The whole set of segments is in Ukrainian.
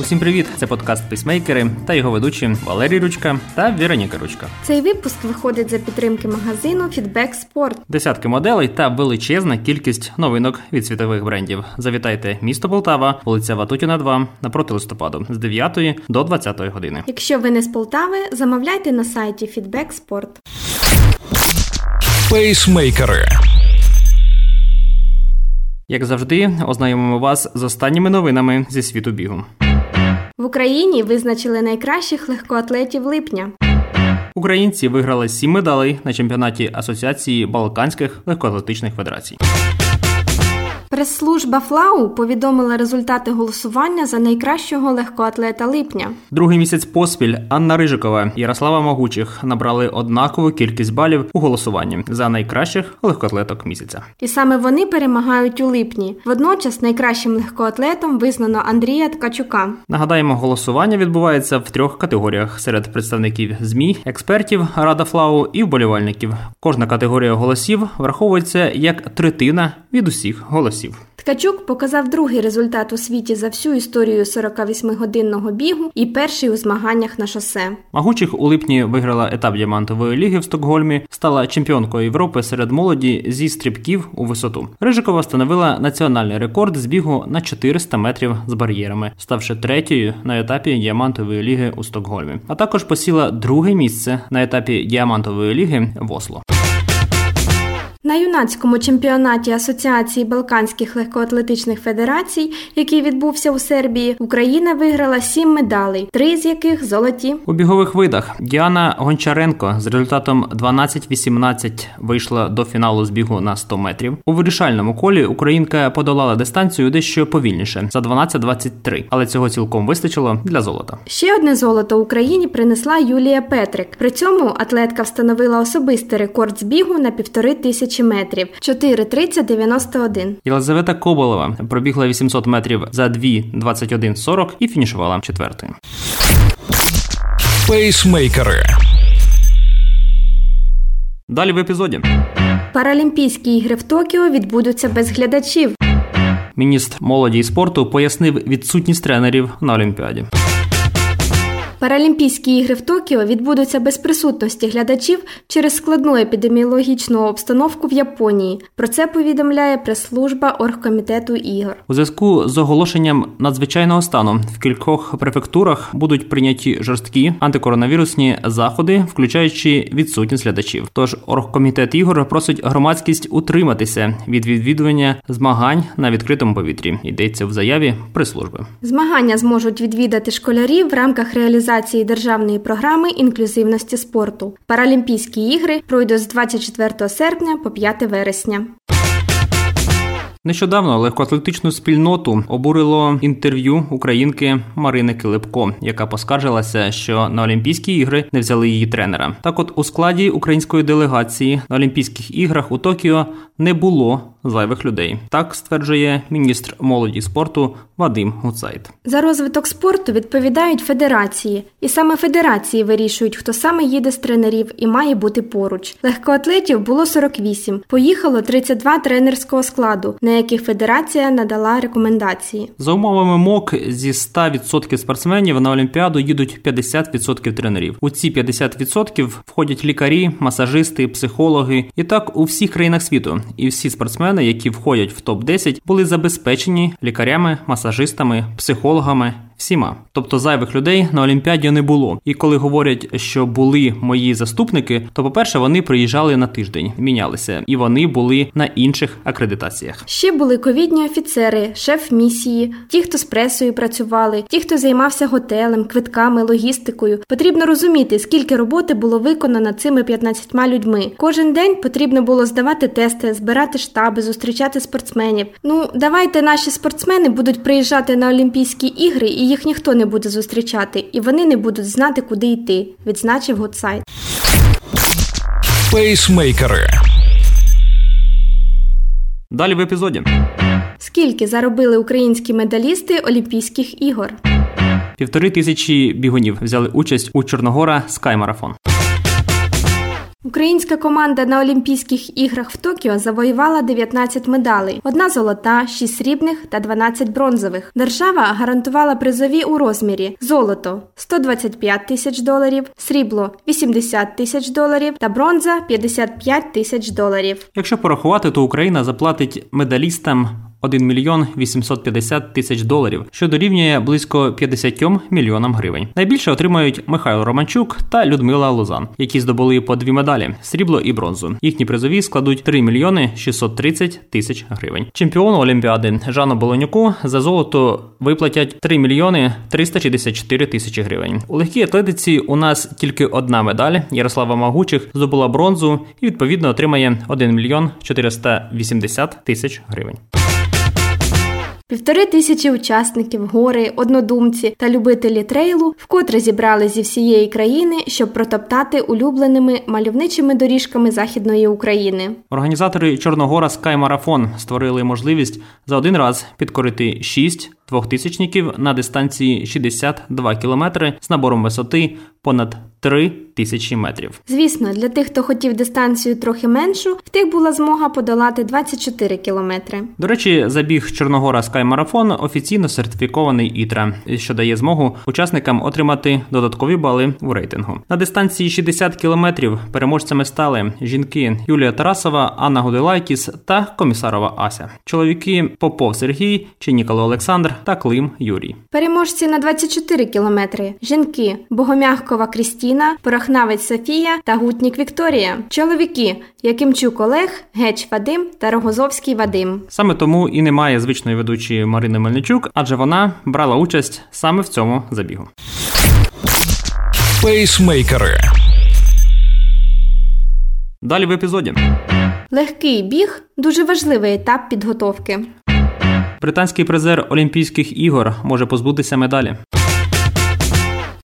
Усім привіт! Це подкаст Пейсмейкери та його ведучі Валерій Ручка та Вероніка Ручка. Цей випуск виходить за підтримки магазину Feedback Sport. Десятки моделей та величезна кількість новинок від світових брендів. Завітайте місто Полтава, вулиця Ватутіна, 2, напроти листопаду з 9 до 20 години. Якщо ви не з Полтави, замовляйте на сайті Feedback Sport. Пейсмейкери. Як завжди, ознайомимо вас з останніми новинами зі світу бігу. В Україні визначили найкращих легкоатлетів липня. Українці виграли сім медалей на чемпіонаті Асоціації Балканських легкоатлетичних федерацій. Прес-служба Флау повідомила результати голосування за найкращого легкоатлета липня. Другий місяць поспіль Анна Рижикова і Ярослава Могучих набрали однакову кількість балів у голосуванні за найкращих легкоатлеток місяця. І саме вони перемагають у липні. Водночас найкращим легкоатлетом визнано Андрія Ткачука. Нагадаємо, голосування відбувається в трьох категоріях серед представників змі, експертів Рада Флау і вболівальників. Кожна категорія голосів враховується як третина від усіх голосів. Ткачук показав другий результат у світі за всю історію 48-годинного бігу і перший у змаганнях на шосе. Магучих у липні виграла етап діамантової ліги в Стокгольмі, стала чемпіонкою Європи серед молоді зі стрибків у висоту. Рижикова встановила національний рекорд з бігу на 400 метрів з бар'єрами, ставши третьою на етапі діамантової ліги у Стокгольмі. А також посіла друге місце на етапі діамантової ліги в Осло. На юнацькому чемпіонаті Асоціації Балканських легкоатлетичних федерацій, який відбувся у Сербії, Україна виграла сім медалей, три з яких золоті. У бігових видах Діана Гончаренко з результатом 12-18 вийшла до фіналу з бігу на 100 метрів. У вирішальному колі Українка подолала дистанцію дещо повільніше за 12-23, але цього цілком вистачило для золота. Ще одне золото Україні принесла Юлія Петрик. При цьому атлетка встановила особистий рекорд з бігу на півтори тисячі метрів 4.30.91. Єлизавета Коболова пробігла 800 метрів за 2.21.40 і фінішувала четвертою. Пейсмейкери. Далі в епізоді. Паралімпійські ігри в Токіо відбудуться без глядачів. Міністр молоді і спорту пояснив відсутність тренерів на Олімпіаді. Паралімпійські ігри в Токіо відбудуться без присутності глядачів через складну епідеміологічну обстановку в Японії. Про це повідомляє прес-служба оргкомітету ігор. У зв'язку з оголошенням надзвичайного стану в кількох префектурах будуть прийняті жорсткі антикоронавірусні заходи, включаючи відсутність глядачів. Тож оргкомітет ігор просить громадськість утриматися від відвідування змагань на відкритому повітрі. Йдеться в заяві прес-служби. Змагання зможуть відвідати школярі в рамках реалізації державної програми інклюзивності спорту. Паралімпійські ігри пройдуть з 24 серпня по 5 вересня. Нещодавно легкоатлетичну спільноту обурило інтерв'ю українки Марини Килипко, яка поскаржилася, що на Олімпійські ігри не взяли її тренера. Так, от у складі української делегації на Олімпійських іграх у Токіо не було зайвих людей. Так стверджує міністр молоді і спорту Вадим Гуцайт. За розвиток спорту відповідають федерації, і саме федерації вирішують, хто саме їде з тренерів і має бути поруч. Легкоатлетів було 48, поїхало 32 тренерського складу, на яких федерація надала рекомендації. За умовами МОК зі 100% спортсменів на Олімпіаду їдуть 50% тренерів. У ці 50% входять лікарі, масажисти, психологи. І так у всіх країнах світу. І всі спортсмени, які входять в топ 10 були забезпечені лікарями, масажистами, психологами. Всіма, тобто зайвих людей на Олімпіаді не було. І коли говорять, що були мої заступники, то по-перше, вони приїжджали на тиждень, мінялися, і вони були на інших акредитаціях. Ще були ковідні офіцери, шеф місії, ті, хто з пресою працювали, ті, хто займався готелем, квитками, логістикою. Потрібно розуміти, скільки роботи було виконано цими 15 людьми. Кожен день потрібно було здавати тести, збирати штаби, зустрічати спортсменів. Ну давайте наші спортсмени будуть приїжджати на Олімпійські ігри і їх ніхто не буде зустрічати, і вони не будуть знати, куди йти, відзначив Готсайт. Пейсмейкери. Далі в епізоді. Скільки заробили українські медалісти Олімпійських ігор? Півтори тисячі бігунів взяли участь у Чорногора Скаймарафон. Українська команда на Олімпійських іграх в Токіо завоювала 19 медалей: одна золота, 6 срібних та 12 бронзових. Держава гарантувала призові у розмірі: золото 125 тисяч доларів, срібло 80 тисяч доларів та бронза 55 тисяч доларів. Якщо порахувати, то Україна заплатить медалістам 1 мільйон 850 тисяч доларів, що дорівнює близько 50 мільйонам гривень. Найбільше отримають Михайло Романчук та Людмила Лозан, які здобули по дві медалі срібло і бронзу. Їхні призові складуть 3 мільйони 630 тисяч гривень. Чемпіону Олімпіади Жану Болонюку за золото виплатять 3 мільйони 364 тисячі гривень. У легкій атлетиці у нас тільки одна медаль. Ярослава Магучих здобула бронзу і відповідно отримає 1 мільйон 480 тисяч гривень. Півтори тисячі учасників, гори, однодумці та любителі трейлу вкотре зібрали зі всієї країни, щоб протоптати улюбленими мальовничими доріжками західної України. Організатори Чорногора Скаймарафон створили можливість за один раз підкорити шість двохтисячників на дистанції 62 кілометри з набором висоти понад 3 тисячі метрів. Звісно, для тих, хто хотів дистанцію трохи меншу, в тих була змога подолати 24 кілометри. До речі, забіг Чорногора Скай Марафон офіційно сертифікований ітра, що дає змогу учасникам отримати додаткові бали у рейтингу. На дистанції 60 кілометрів переможцями стали жінки Юлія Тарасова, Анна Гуделайкіс та комісарова Ася. Чоловіки Попов Сергій, Чинікало Олександр та Клим Юрій. Переможці на 24 кілометри. Жінки Богомягкова Крістіна, Порохнавець Софія та Гутнік Вікторія. Чоловіки Якимчук Олег, Геч Вадим та Рогозовський Вадим. Саме тому і немає звичної ведучої Марини Мельничук, адже вона брала участь саме в цьому забігу. Пейсмейкери. Далі в епізоді. Легкий біг дуже важливий етап підготовки. Британський призер Олімпійських ігор може позбутися медалі.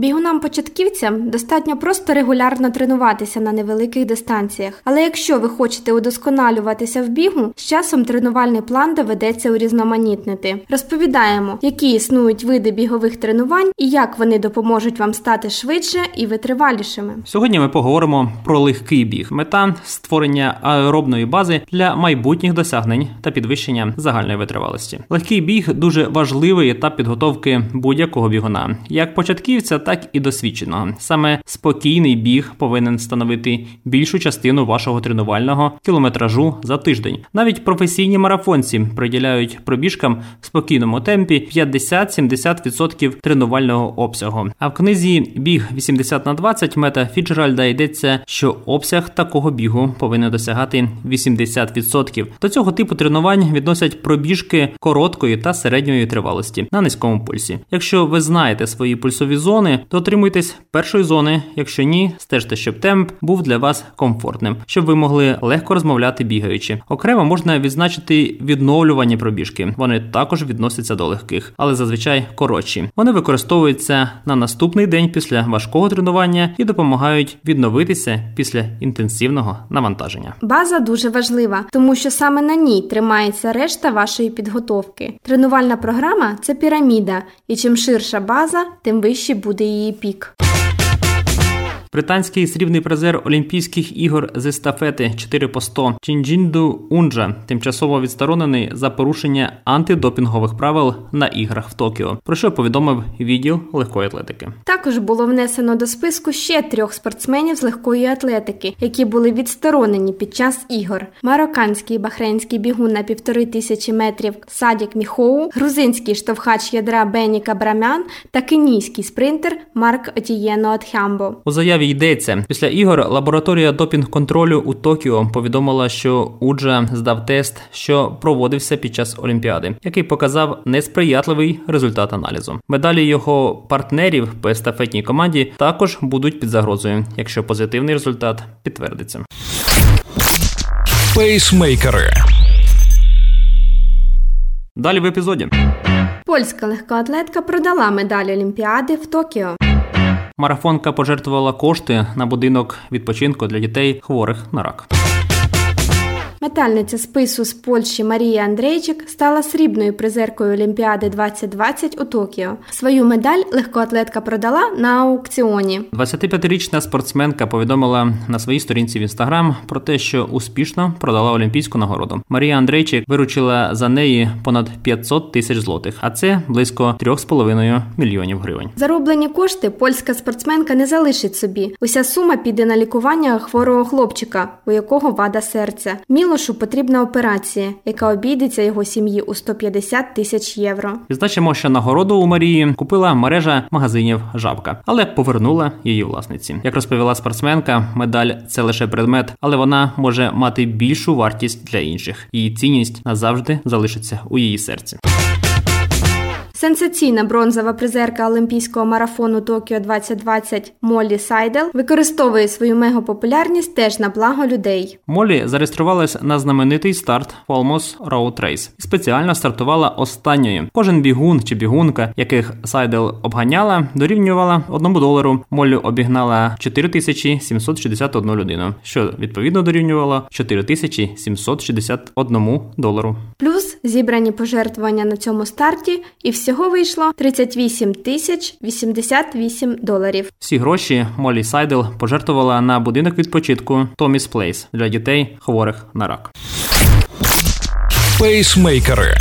Бігунам-початківцям достатньо просто регулярно тренуватися на невеликих дистанціях. Але якщо ви хочете удосконалюватися в бігу, з часом тренувальний план доведеться урізноманітнити. Розповідаємо, які існують види бігових тренувань і як вони допоможуть вам стати швидше і витривалішими. Сьогодні ми поговоримо про легкий біг. Мета створення аеробної бази для майбутніх досягнень та підвищення загальної витривалості. Легкий біг дуже важливий етап підготовки будь-якого бігуна, як початківця, так і досвідченого. Саме спокійний біг повинен становити більшу частину вашого тренувального кілометражу за тиждень. Навіть професійні марафонці приділяють пробіжкам в спокійному темпі 50-70% тренувального обсягу. А в книзі Біг 80 на 20 мета Фіджеральда йдеться, що обсяг такого бігу повинен досягати 80%. До цього типу тренувань відносять пробіжки короткої та середньої тривалості на низькому пульсі. Якщо ви знаєте свої пульсові зони, дотримуйтесь першої зони. Якщо ні, стежте, щоб темп був для вас комфортним, щоб ви могли легко розмовляти бігаючи. Окремо можна відзначити відновлювані пробіжки. Вони також відносяться до легких, але зазвичай коротші. Вони використовуються на наступний день після важкого тренування і допомагають відновитися після інтенсивного навантаження. База дуже важлива, тому що саме на ній тримається решта вашої підготовки. Тренувальна програма це піраміда, і чим ширша база, тим вищий буде її пік. Британський срібний призер Олімпійських ігор з естафети 4 по 100 Чінджінду Унджа тимчасово відсторонений за порушення антидопінгових правил на іграх в Токіо, про що повідомив відділ легкої атлетики. Також було внесено до списку ще трьох спортсменів з легкої атлетики, які були відсторонені під час ігор: марокканський бахрейнський бігун на півтори тисячі метрів Садік Міхоу, грузинський штовхач ядра Бені Кабрамян та кенійський спринтер Марк Отієно Атхямбо. У заяві йдеться після ігор. Лабораторія допінг-контролю у Токіо повідомила, що Уджа здав тест, що проводився під час Олімпіади, який показав несприятливий результат аналізу. Медалі його партнерів по естафетній команді також будуть під загрозою, якщо позитивний результат підтвердиться. Пейсмейкери. Далі в епізоді. Польська легкоатлетка продала медаль Олімпіади в Токіо. Марафонка пожертвувала кошти на будинок відпочинку для дітей хворих на рак. Метальниця спису з Польщі Марія Андрейчик стала срібною призеркою Олімпіади 2020 у Токіо. Свою медаль легкоатлетка продала на аукціоні. 25-річна спортсменка повідомила на своїй сторінці в інстаграм про те, що успішно продала олімпійську нагороду. Марія Андрейчик виручила за неї понад 500 тисяч злотих, а це близько 3,5 мільйонів гривень. Зароблені кошти польська спортсменка не залишить собі. Уся сума піде на лікування хворого хлопчика, у якого вада серця. Мілошу потрібна операція, яка обійдеться його сім'ї у 150 тисяч євро. Відзначимо, що нагороду у Марії купила мережа магазинів Жабка, але повернула її власниці. Як розповіла спортсменка, медаль це лише предмет, але вона може мати більшу вартість для інших. Її цінність назавжди залишиться у її серці. Сенсаційна бронзова призерка Олімпійського марафону Токіо 2020 Моллі Сайдел використовує свою мегапопулярність теж на благо людей. Молі зареєструвалась на знаменитий старт Falmouth Road Race і спеціально стартувала останньою. Кожен бігун чи бігунка, яких Сайдел обганяла, дорівнювала одному долару. Моллі обігнала 4761 людину, що відповідно дорівнювало 4761 долару. Плюс зібрані пожертвування на цьому старті і всі Всього вийшло 38 тисяч 88 доларів. Всі гроші Молі Сайдел пожертвувала на будинок відпочитку Tommy's Place для дітей хворих на рак. Пейсмейкери.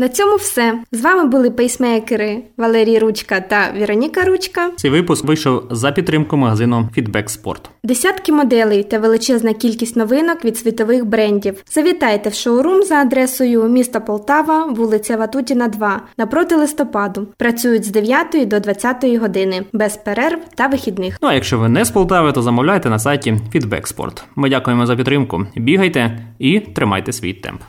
На цьому все. З вами були пейсмейкери Валерій Ручка та Вероніка Ручка. Цей випуск вийшов за підтримки магазину Feedback Sport. Десятки моделей та величезна кількість новинок від світових брендів. Завітайте в шоурум за адресою міста Полтава, вулиця Ватутіна, 2, напроти листопаду. Працюють з 9 до 20 години, без перерв та вихідних. Ну а якщо ви не з Полтави, то замовляйте на сайті Feedback Sport. Ми дякуємо за підтримку. Бігайте і тримайте свій темп.